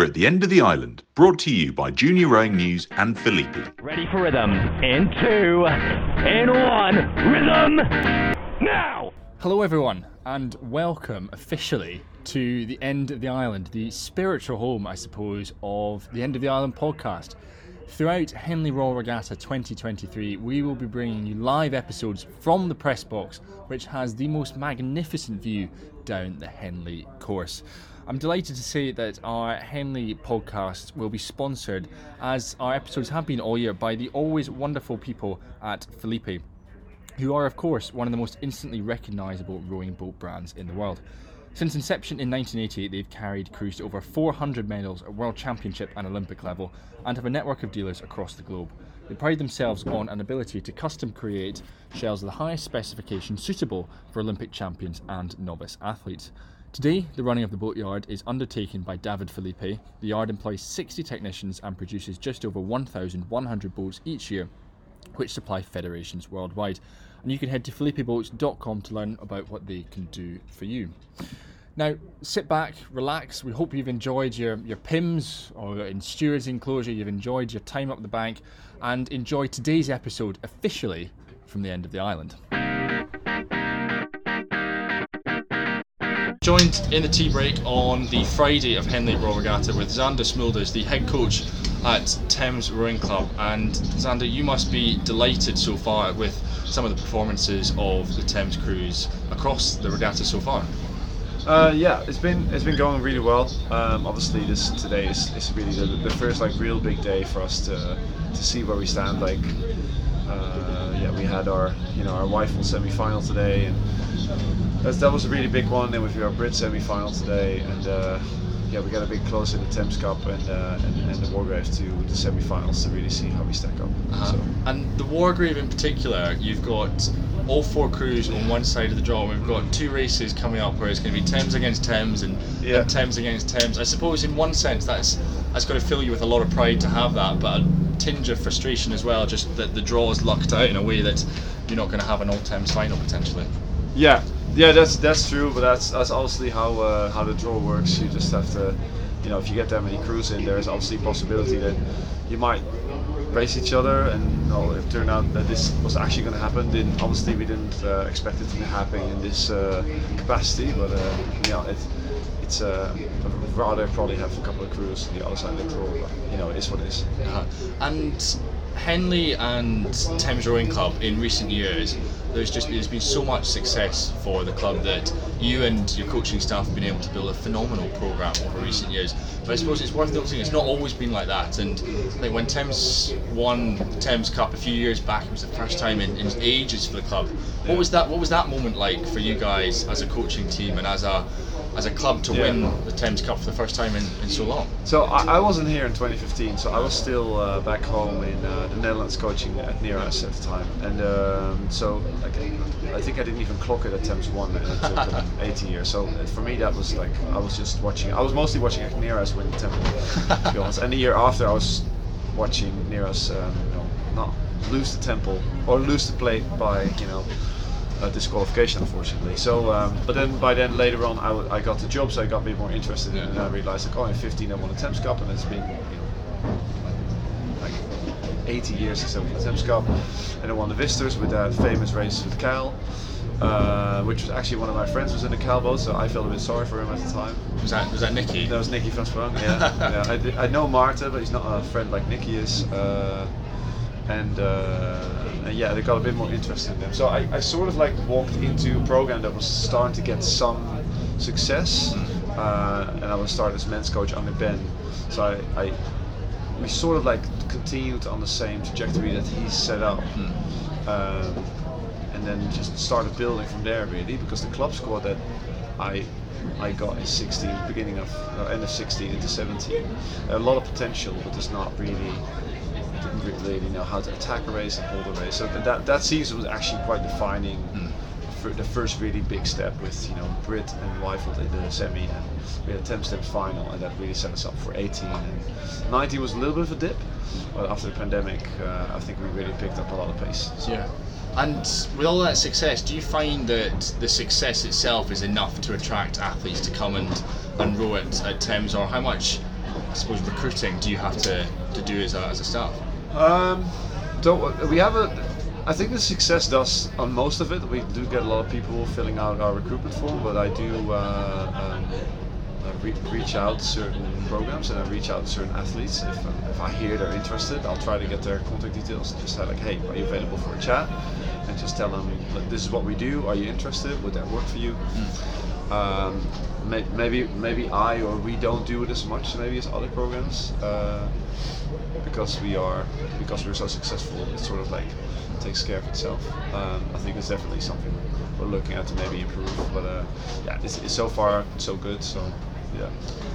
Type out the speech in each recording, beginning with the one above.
We're at the end of the island, brought to you by Junior Rowing News and Filippi. Ready for rhythm. In two, in one, rhythm now! Hello, everyone, and welcome officially to the End of the Island, the spiritual home, I suppose, of the End of the Island podcast. Throughout Henley Royal Regatta 2023, we will be bringing you live episodes from the press box, which has the most magnificent view down the Henley course. I'm delighted to say that our Henley podcast will be sponsored, as our episodes have been all year, by the always wonderful people at Filippi, who are, of course, one of the most instantly recognisable rowing boat brands in the world. Since inception in 1988, they've carried crews to over 400 medals at World Championship and Olympic level and have a network of dealers across the globe. They pride themselves on an ability to custom create shells of the highest specification suitable for Olympic champions and novice athletes. Today, the running of the boatyard is undertaken by David Filippi. The yard employs 60 technicians and produces just over 1,100 boats each year, which supply federations worldwide. And you can head to filippiboats.com to learn about what they can do for you. Now, sit back, relax. We hope you've enjoyed your, your Pimm's or in Stewards Enclosure, you've enjoyed your time up the bank, and enjoy today's episode officially from the end of the island. Joined in the tea break on the Friday of Henley Royal Regatta with Sander Smulders, the head coach at Thames Rowing Club. And Sander, you must be delighted so far with some of the performances of the Thames crews across the regatta so far. Uh, yeah, it's been it's been going really well. Um, obviously, this today is, really the, the first like real big day for us to to see where we stand. Like, uh, yeah, we had our you know our Wyfold semi-final today, and that was a really big one. Then we have got our Brit semi-final today, and uh, yeah, we got a bit closer in the Thames Cup and, uh, and, and the Wargrave to the semi-finals to really see how we stack up. Uh-huh. So. And the Wargrave in particular, you've got all four crews on one side of the draw. We've got two races coming up where it's going to be Thames against Thames and, Yeah. and Thames against Thames. I suppose in one sense that's that's got to fill you with a lot of pride to have that, but a tinge of frustration as well, just that the draw is lucked out in a way that you're not going to have an all Thames final potentially. Yeah, yeah, that's that's true, but that's that's obviously how uh, how the draw works. You just have to, you know, if you get that many crews in, there's obviously a possibility that you might race each other, and if it turned out that this was actually going to happen, then obviously we didn't uh, expect it to be happening in this uh, capacity, but uh, you know, it, it's uh, rather probably have a couple of crews on the other side of the draw, but you know, it is what it is. Uh-huh. And Henley and Thames Rowing Club in recent years, there's just there's been so much success for the club that you and your coaching staff have been able to build a phenomenal program over recent years. But I suppose it's worth noting it's not always been like that. And like when Thames won the Thames Cup a few years back, it was the first time in, in ages for the club. What was that? What was that moment like for you guys as a coaching team and as a as a club to Yeah. win the Thames Cup for the first time in, in so long? So I, I wasn't here in 2015, so I was still uh, back home in uh, the Netherlands coaching at Nereus at the time, and um, so like, I think I didn't even clock it at Thames won until the 18 years. So uh, for me that was like I was just watching. I was mostly watching at Nereus win the Temple, to be honest. And the year after I was watching Nereus, um, you know, not lose the Temple or lose the plate by you know uh, disqualification, unfortunately. So, um, but then by then later on, I, w- I got the job, so I got a bit more interested, in it, and I realized like, oh, in 15 I won the Thames Cup, and it's been you know like 80 years since I won the Thames Cup, and I won the Visitors with that famous race with Cal. Uh, which was actually one of my friends was in the Cal so I felt a bit sorry for him at the time. Was that was that Nicky? That was Nicky van Sprang. Yeah, yeah. I, I know Marta, but he's not a friend like Nicky is. Uh, and, uh, and yeah, they got a bit more interest in them. So I, I sort of like walked into a program that was starting to get some success, uh, and I was started as men's coach under Ben. So I, I we sort of like continued on the same trajectory that he set up. Um, and then just started building from there really because the club squad that I I got in 16 beginning of uh, end of 16 into 17 a lot of potential but just not really didn't really know how to attack a race and hold a race. So that that season was actually quite defining. For the first really big step with you know Brit and Wyfold in the semi and we had a 10 step final and that really set us up for 18 and 19 was a little bit of a dip but after the pandemic uh, I think we really picked up a lot of pace so. Yeah. And with all that success, do you find that the success itself is enough to attract athletes to come and, and row at, at Thames, or how much I suppose recruiting do you have to, to do as a, as a staff? Um, don't we have a? I think the success does on most of it. We do get a lot of people filling out our recruitment form, but I do uh, um, uh, re- reach out certain programs and I reach out to certain athletes. If, um, if I hear they're interested, I'll try to get their contact details and just say like, hey, are you available for a chat? And just tell them this is what we do. Are you interested? Would that work for you? Um, may, maybe maybe I or we don't do it as much maybe as other programs uh, because we are because we're so successful. It sort of like takes care of itself. Um, I think it's definitely something we're looking at to maybe improve. But uh, yeah, it's, it's so far so good. So yeah.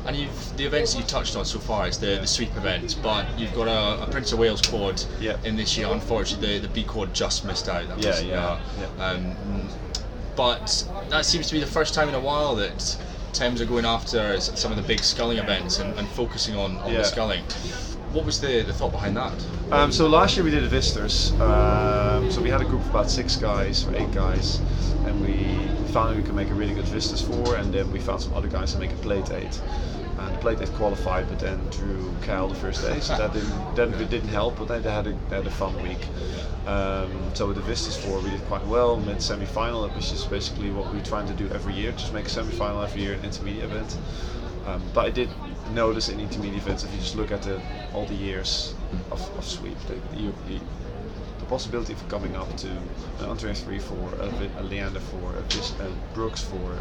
And you've the events that you've touched on so far is the, the sweep event, but you've got a, a Prince of Wales quad Yeah. in this year. Unfortunately, the, the B quad just missed out. That Yeah, was, yeah, uh, yeah. Um, but that seems to be the first time in a while that Thames are going after some of the big sculling events and, and focusing on, on Yeah. the sculling. What was the, the thought behind that? Um, so last year we did a visitors. Um, so we had a group of about six guys or eight guys, and we found we could make a really good visitors for, and then we found some other guys to make a plate eight. And the plate qualified, but then drew Cal the first day, so that didn't that didn't help. But then they had a, they had a fun week. Um, so with the visitors four, we did quite well. Made semi-final, which is basically what we're trying to do every year. Just make a semi-final every year, an intermediate event. Um, but I did notice in intermediate events, if you just look at the, all the years of, of sweep, the, you, you, the possibility of coming up to an Andre 3 for a, a Leander for a, a Brookes for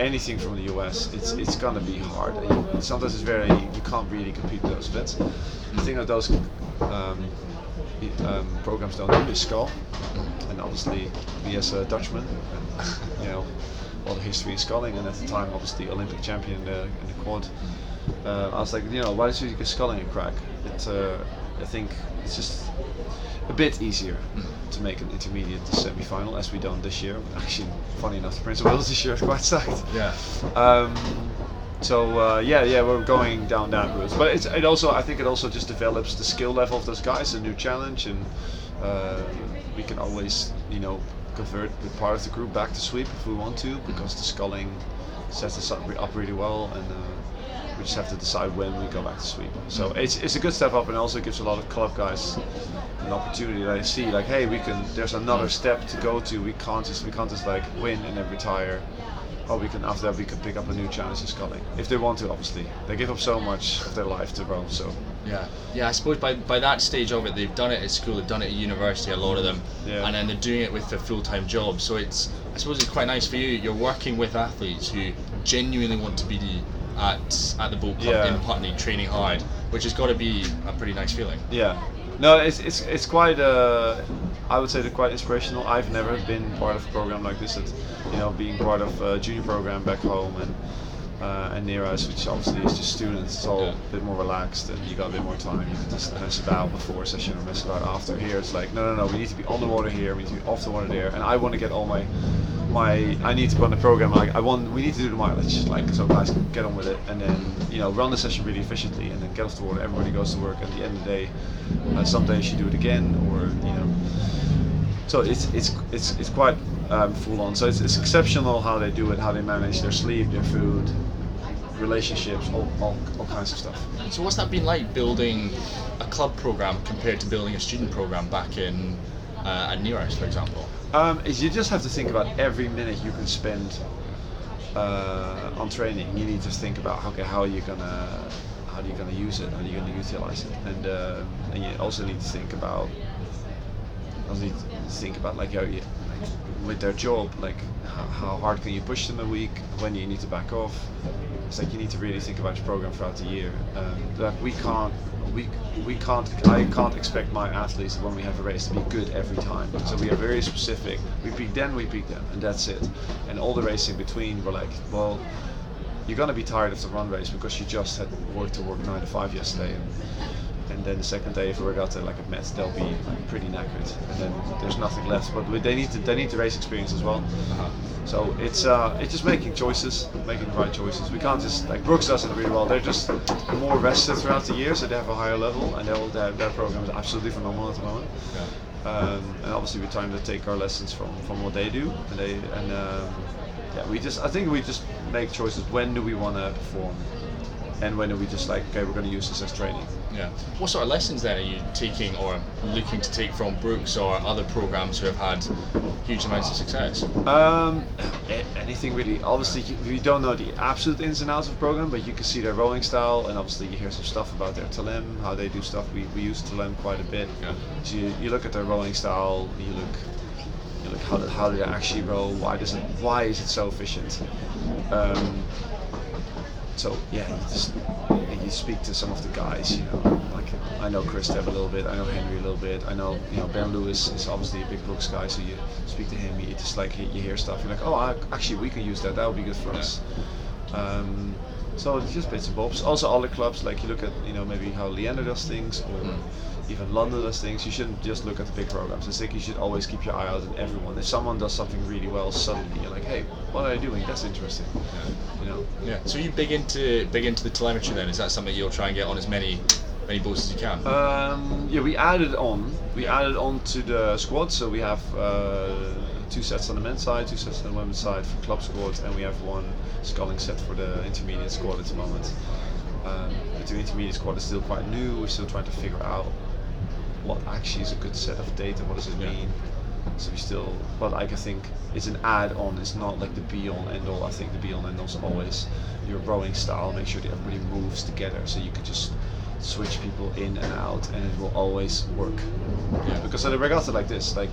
anything from the US, it's it's gonna be hard. Sometimes it's very you can't really compete with those events. The thing that those um, um, programs don't do is scull, and obviously me as a Dutchman, and, you know, all the history in sculling, and at the time obviously Olympic champion in the, quad. Uh, I was like, you know, why don't you give sculling a crack? It, uh, I think it's just a bit easier to make an intermediate to semi-final as we done this year. Actually, funny enough, the Prince of Wales this year is quite stacked. Yeah. Um, so uh, yeah, yeah, we're going down that route. But it's, it also, I think, it also just develops the skill level of those guys. A new challenge, and uh, we can always, you know, convert with part of the group back to sweep if we want to, because the sculling sets us up, up really well, and uh, we just have to decide when we go back to sweep. So it's, it's a good step up, and also gives a lot of club guys an opportunity that I see, like, hey, we can. There's another step to go to. We can't just we can't just like win and then retire or we can after that we can pick up a new challenge in sculling if they want to obviously they give up so much of their life to row so Yeah, yeah. I suppose by, by that stage of it, they've done it at school, they've done it at university, a lot of them, Yeah. and then they're doing it with a full time job. So it's I suppose it's quite nice for you. You're working with athletes who genuinely want to be at at the boat club Yeah. in Putney, training hard, which has got to be a pretty nice feeling. yeah no it's it's, it's quite uh, I would say they're quite inspirational I've never been part of a program like this at, you know being part of a junior program back home and uh, and Nereus, which obviously is just students, it's all Yeah. a bit more relaxed and you got a bit more time. You can just mess about before a session or mess about after. Here, it's like, no, no, no, we need to be on the water here, we need to be off the water there, and I want to get all my, my, I need to run the program. Like, I want, we need to do the mileage, like, so guys get on with it, and then, you know, run the session really efficiently, and then get off the water. Everybody goes to work. At the end of the day, uh, some days you do it again, or you know, so it's it's it's it's quite um, full on. So it's, it's exceptional how they do it, how they manage their sleep, their food, relationships, all, all, all kinds of stuff. So what's that been like building a club program compared to building a student program back in uh, at Nereus, for example? Um, is you just have to think about every minute you can spend uh, on training. You need to think about okay, how are you gonna how are you gonna use it? How are you gonna utilize it? And, uh, and you also need to think about also need to think about like how you like, with their job, like how, how hard can you push them a week? When do you need to back off? It's like you need to really think about your program throughout the year. Um, like we can't, we we can't, I can't expect my athletes when we have a race to be good every time. So we are very specific. We peak then, we peak them, and that's it. And all the racing between, we're like, well, you're gonna be tired of the run race because you just had work to work nine to five yesterday. And then the second day, if we work out there like at Mets, they'll be pretty knackered, and then there's nothing left. But they need to they need the race experience as well. So it's uh, it's just making choices, making the right choices. We can't just like Brookes does it really well. They're just more rested throughout the year, so they have a higher level, and they'll, their their program is absolutely phenomenal at the moment. Um, and obviously, we're trying to take our lessons from, from what they do, and they and um, yeah, we just I think we just make choices. When do we want to perform? And when are we just like okay we're going to use this as training. Yeah. What sort of lessons then are you taking or looking to take from Brookes or other programs who have had huge amounts of success? Um, anything really. Obviously, you- we don't know the absolute ins and outs of the program, but you can see their rowing style, and obviously you hear some stuff about their Talem, how they do stuff. We, we use Talem quite a bit. Yeah. So you, you look at their rowing style, you look, you look how do- how do they actually row? Why does it? Why is it so efficient? Um, so yeah, you just you speak to some of the guys, you know, like I know Chris Deb a little bit, I know Henry a little bit, I know you know Ben Lewis is obviously a big Brookes guy, so you speak to him, you just like you hear stuff, you're like, oh, I, actually we can use that, that would be good for us. Um, so it's just bits and bobs. Also, other clubs like you look at you know maybe how Leander does things or. Even London does things. You shouldn't just look at the big programs. I think you should always keep your eye out on everyone. If someone does something really well, suddenly you're like, "Hey, what are they doing? That's interesting." You know. Yeah. So you big into big into the telemetry then? Is that something you'll try and get on as many many boats as you can? Um, yeah, we added on. We added on to the squad, so we have uh, two sets on the men's side, two sets on the women's side for club squad, and we have one sculling set for the intermediate squad at the moment. Um, but the intermediate squad is still quite new. We're still trying to figure out what actually is a good set of data. What does it Yeah. mean? So we still, but like I think it's an add-on. It's not like the be-all end-all. I think the be-all end-all is always your rowing style. Make sure that everybody moves together, so you can just switch people in and out, and it will always work. Yeah. Because at a regatta like this, like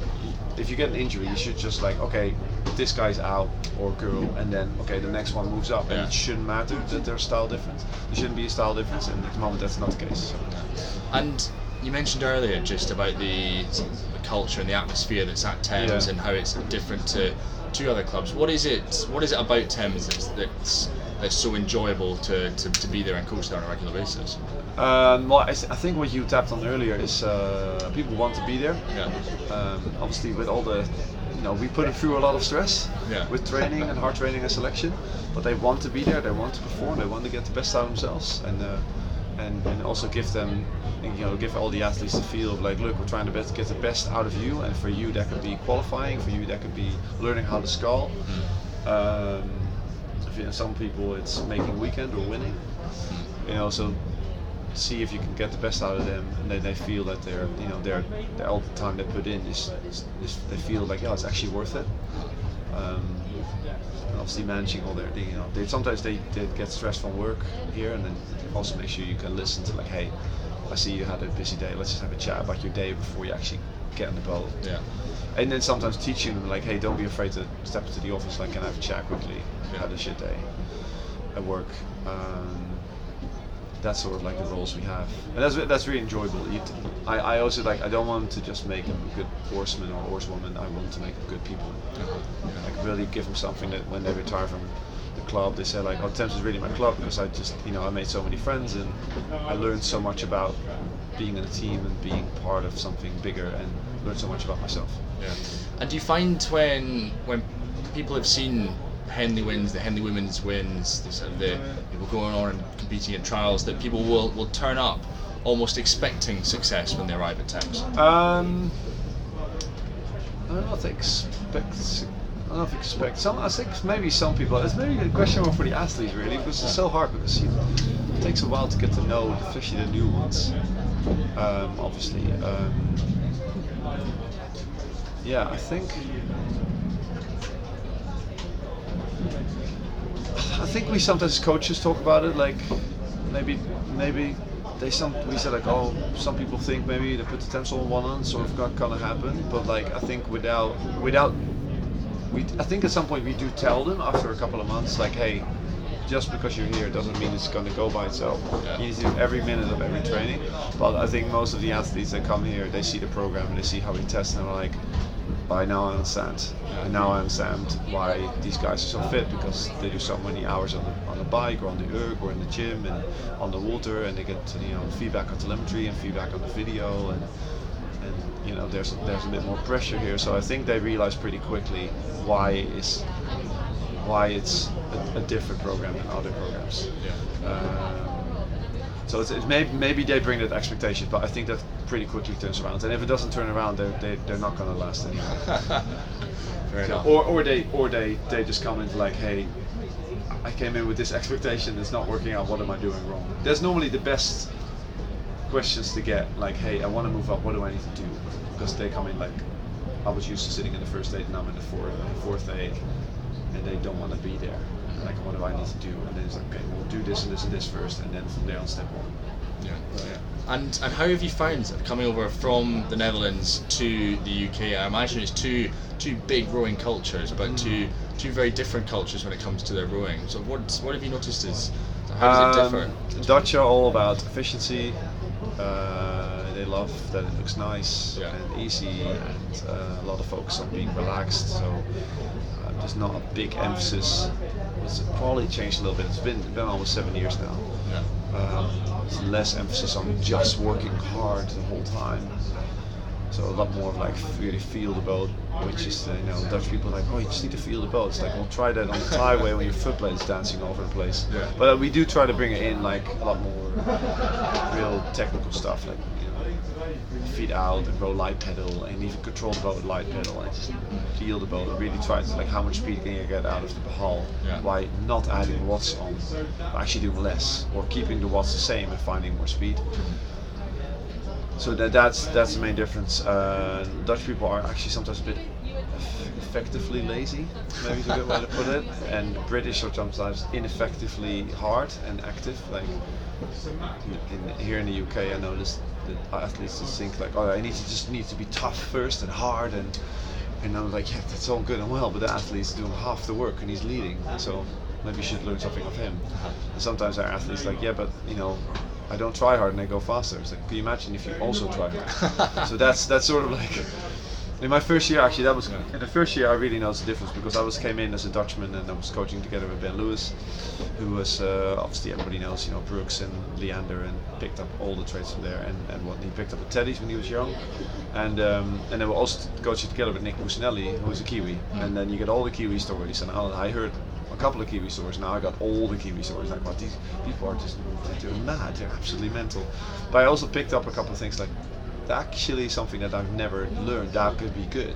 if you get an injury, you should just like okay, this guy's out or girl, and then okay, the next one moves up, and it shouldn't matter that there's style difference. There shouldn't be a style difference, and at the moment that's not the case. So. And you mentioned earlier just about the, the culture and the atmosphere that's at Thames Yeah. and how it's different to to other clubs. What is it? What is it about Thames that's that's, that's so enjoyable to, to, to be there and coach there on a regular basis? Um, well, I think what you tapped on earlier is uh, people want to be there. Yeah. Um, obviously, with all the, you know, we put them through a lot of stress Yeah. with training and hard training and selection, but they want to be there. They want to perform. They want to get the best out of themselves, and uh, and and also give them, you know, give all the athletes the feel of like, look, we're trying to best get the best out of you, and for you that could be qualifying. For you that could be learning how to scull. Um, if, you know, some people it's making weekend or winning. You know, so see if you can get the best out of them, and then they feel that they're, you know, they're, they're all the time they put in is, is, is they feel like, yeah, it's actually worth it. Um, obviously managing all their, you know, they sometimes they, they get stressed from work here, and then also make sure you can listen to like, hey, I see you had a busy day. Let's just have a chat about your day before you actually get on the boat. Yeah. And then sometimes teaching them like, hey, don't be afraid to step into the office. Like, can I have a chat quickly? Yeah. How does your day at work? Um, that's sort of like the roles we have, and that's that's really enjoyable. You t- I, I also like I don't want to just make them a good horseman or horsewoman. I want to make them good people. Like really give them something that when they retire from the club, they say like, "Oh, Thames is really my club because I just you know I made so many friends and I learned so much about being in a team and being part of something bigger and learned so much about myself." Yeah. And do you find when when people have seen Henley wins, the Henley women's wins, the, sort of the people going on and competing in trials, that people will, will turn up almost expecting success when they arrive at Thames? Um, I don't expect. I don't know if expect. Some, I think maybe some people. It's maybe a question more for the athletes really, because it's so hard because you, it takes a while to get to know, especially the new ones. Um, obviously. Um, yeah, I think. I think we sometimes coaches talk about it like maybe maybe they some we said like oh some people think maybe they put the pencil on one on sort of not gonna happen but like I think without without we I think at some point we do tell them after a couple of months like hey just because you're here doesn't mean it's going to go by itself. Yeah. You need to do every minute of every training. But I think most of the athletes that come here, they see the program and they see how we test, and they're like, by now I understand. And now I understand why these guys are so fit because they do so many hours on the on the bike or on the erg or in the gym and on the water, and they get you know feedback on telemetry and feedback on the video and and you know there's there's a bit more pressure here. So I think they realize pretty quickly why it's why it's a, a different program than other programs. Yeah. Um, so it's, it's maybe, maybe they bring that expectation, but I think that pretty quickly turns around. And if it doesn't turn around, they're, they, they're not going to last anymore. Fair So- enough. or, or they or they, they just come into like, hey, I came in with this expectation. It's not working out. What am I doing wrong? That's normally the best questions to get. Like, hey, I want to move up. What do I need to do? Because they come in like, I was used to sitting in the first eight, and I'm in the fourth, fourth eight, and they don't want to be there. Like, do to do? And then it's like, okay, we'll do this and this and this first, and then from there on, step one. Yeah. Yeah. And and how have you found coming over from the Netherlands to the UK? I imagine it's two two big rowing cultures, but two two very different cultures when it comes to their rowing. So what what have you noticed is how does it differ? Um, Dutch are all about efficiency. Uh, they love that it looks nice Yeah. and easy, and uh, a lot of focus on being relaxed. So uh, there's not a big emphasis. It's probably changed a little bit. It's been been almost seven years now. Yeah. Um, less emphasis on just working hard the whole time. So a lot more of like really feel the boat, which is you know Dutch people are like oh you just need to feel the boat. It's like well try that on the Tideway when your foot blade is dancing all over the place. Yeah. But uh, we do try to bring it in like a lot more real technical stuff like feet out and row light pedal and even control the boat with light pedal and just feel the boat. Really try to like how much speed can you get out of the hull Yeah. by not adding watts on, but actually doing less or keeping the watts the same and finding more speed. So that, that's that's the main difference. Uh, Dutch people are actually sometimes a bit effectively lazy, maybe is a good way to put it, and British are sometimes ineffectively hard and active. Like in, in, here in the UK, I noticed that athletes just think like, oh, I need to just need to be tough first and hard and. And I'm like, yeah, that's all good and well, but the athlete's doing half the work and he's leading, so maybe you should learn something of him. And sometimes our athletes like, yeah, but you know, I don't try hard and I go faster. It's like, can you imagine if you also try hard? so that's that's sort of like in my first year actually that was in the first year I really noticed the difference because I was came in as a Dutchman and I was coaching together with Ben Lewis, who was uh, obviously everybody knows you know Brookes and Leander and picked up all the traits from there and, and what he picked up at Teddy's when he was young, and um, and then we're also coaching together with Nick Businelli who is a Kiwi, and then you get all the Kiwi stories and I I heard a couple of Kiwi stories. Now I got all the Kiwi stories. Like, what these people are just they're mad. They're absolutely mental. But I also picked up a couple of things like actually something that I've never learned that could be good.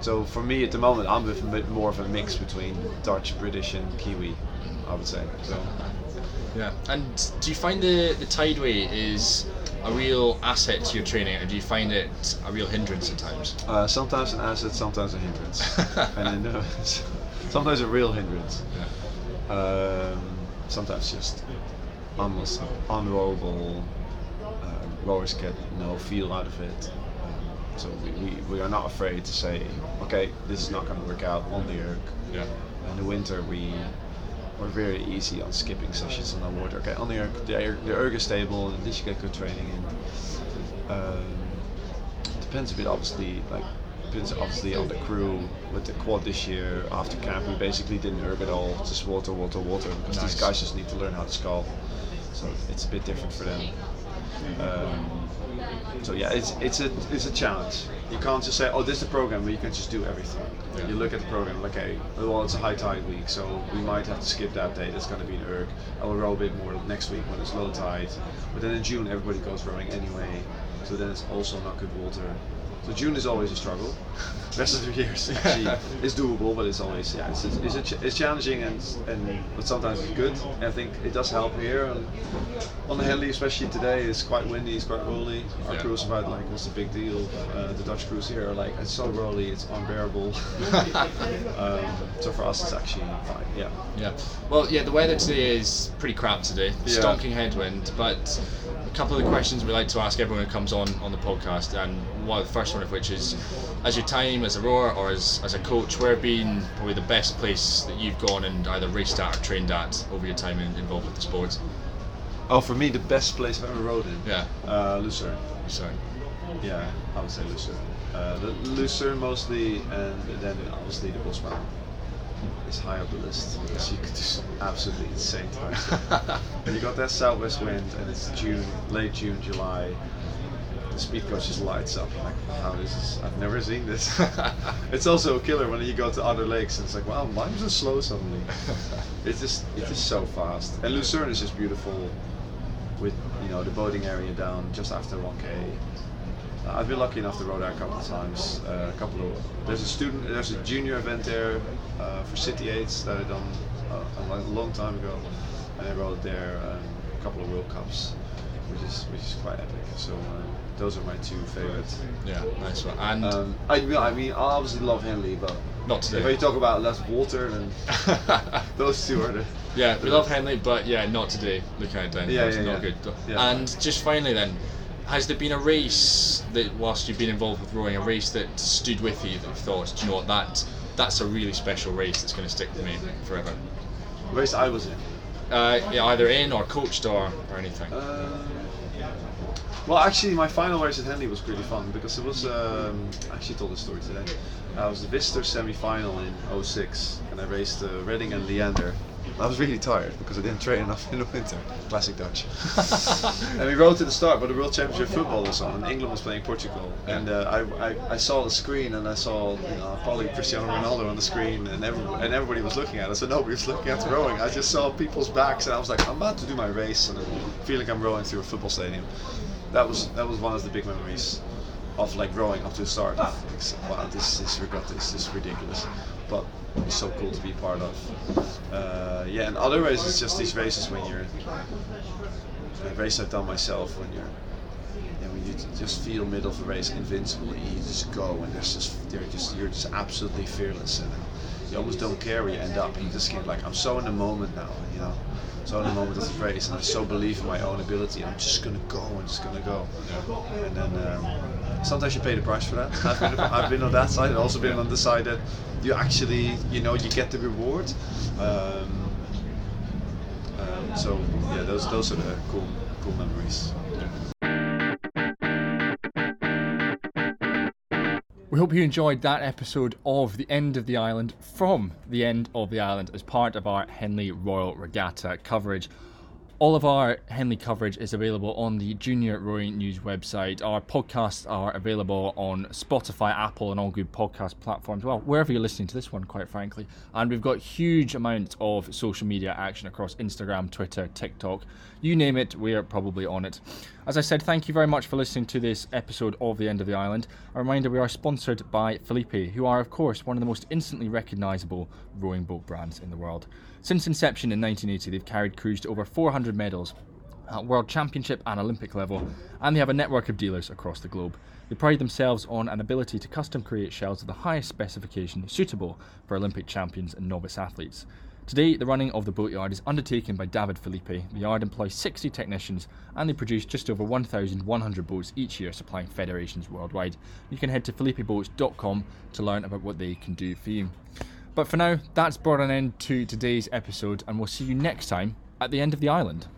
So for me at the moment, I'm with a bit more of a mix between Dutch, British, and Kiwi. I would say. So Yeah. And do you find the the tideway is a real asset to your training, or do you find it a real hindrance at times? uh, sometimes an asset, sometimes a hindrance, and then uh, sometimes a real hindrance. Um, sometimes just almost unrowable. Uh, rowers get no feel out of it. Um, so we, we, we are not afraid to say, okay, this is not going to work out on the erg. Yeah. In the winter, we were very easy on skipping sessions on the water. Okay, on the erg, the, erg, the erg is stable, and at least you get good training. And um, depends a bit, obviously, like depends obviously on the crew. With the quad this year, after camp, we basically didn't erg at all, just water, water, water, because Nice. these guys just need to learn how to scull. So it's a bit different for them. Um, so yeah, it's it's a it's a challenge. You can't just say, oh, this is the program where you can just do everything. Yeah. You look at the program, like, okay, well, it's a high tide week, so we might have to skip that day. That's going to be an erg. I will row a bit more next week when it's low tide. But then in June, everybody goes rowing anyway, so then it's also not good water. So June is always a struggle. Rest of the year is actually is doable, but it's always yeah, it's it's, it's, a ch- it's challenging and and but sometimes it's good. And I think it does help here on, on the Henley, especially today. It's quite windy, it's quite rolly. Our Yeah. crews about like it's a big deal. Uh, the Dutch crews here are like it's so rolly, it's unbearable. um, so for us, it's actually fine. Yeah. Yeah. Well, yeah, the weather today is pretty crap today. Yeah. Stonking headwind, but a couple of the questions we like to ask everyone who comes on on the podcast, and one, the first one of which is, as your time as a rower or as, as a coach, where have been probably the best place that you've gone and either raced at or trained at over your time in, involved with the sport? Oh, for me, the best place I've ever rowed in. Yeah. Uh, Lucerne. Sorry. Yeah, I would say Lucerne. Uh, the Lucerne mostly, and then obviously the Bosbaan is high up the list because you could do some absolutely insane times. and you got that southwest wind, and it's June, late June, July. The speed coach just lights up. I'm Like, wow, this is, I've never seen this. it's also a killer when you go to other lakes and it's like, wow, why was slow suddenly? it's just, it's just so fast. And Lucerne is just beautiful with you know the boating area down just after 1K. Uh, I've been lucky enough to row there a couple of times. Uh, a couple of there's a student, there's a junior event there uh, for City Aids that I done a, a long time ago, and I rowed there um, a couple of World Cups, which is which is quite epic. So uh, those are my two favorites. Yeah, nice one. And Um, I, mean- I mean, I obviously love Henley, but not today. if you talk about Les Walter, then those two are the. Yeah, we love Henley, but yeah, not today. At it down, Yeah, it's yeah, not yeah. good. Yeah. And just finally, then, has there been a race that, whilst you've been involved with rowing, a race that stood with you that you thought, do you know what, that that's a really special race that's going to stick with me forever? race I was in. Uh, yeah, either in or coached or, or anything. Um, well, actually, my final race at Henley was pretty fun because it was. Um, I actually told this story today. I was the visitor semi-final in 06 and I raced uh, Reading and Leander. I was really tired because I didn't train enough in the winter. Classic Dutch. and we rowed to the start, but the World Championship football was on, and England was playing Portugal. And uh, I, I, I saw the screen, and I saw you know, probably Cristiano Ronaldo on the screen, and every, and everybody was looking at us. So nobody was looking at the rowing. I just saw people's backs, and I was like, I'm about to do my race, and I feel like I'm rowing through a football stadium. That was that was one of the big memories of like rowing up to the start. It's, wow, this is regret this, is ridiculous, but it's so cool to be part of. Uh, yeah, and other races, just these races when you're a race I've done myself when you're yeah, when you just feel middle of the race invincible, you just go and there's just they're just you're just absolutely fearless and you almost don't care where you end up. You just get like I'm so in the moment now, you know. So in the moment of the race, and I so believe in my own ability. And I'm just gonna go. I'm just gonna go. And then um, sometimes you pay the price for that. I've been, I've been on that side. I've also been on the side that you actually, you know, you get the reward. Um, um, so yeah, those those are the cool cool memories. We hope you enjoyed that episode of The End of the Island from The End of the Island as part of our Henley Royal Regatta coverage. All of our Henley coverage is available on the Junior Rowing News website. Our podcasts are available on Spotify, Apple, and all good podcast platforms. Well, wherever you're listening to this one, quite frankly. And we've got huge amounts of social media action across Instagram, Twitter, TikTok. You name it, we're probably on it. As I said, thank you very much for listening to this episode of The End of the Island. A reminder we are sponsored by Filippi, who are, of course, one of the most instantly recognisable rowing boat brands in the world. Since inception in 1980, they've carried crews to over 400 medals at World Championship and Olympic level, and they have a network of dealers across the globe. They pride themselves on an ability to custom create shells of the highest specification suitable for Olympic champions and novice athletes. Today, the running of the boatyard is undertaken by David Filippi. The yard employs 60 technicians and they produce just over 1,100 boats each year, supplying federations worldwide. You can head to filippiboats.com to learn about what they can do for you. But for now, that's brought an end to today's episode, and we'll see you next time at the end of the island.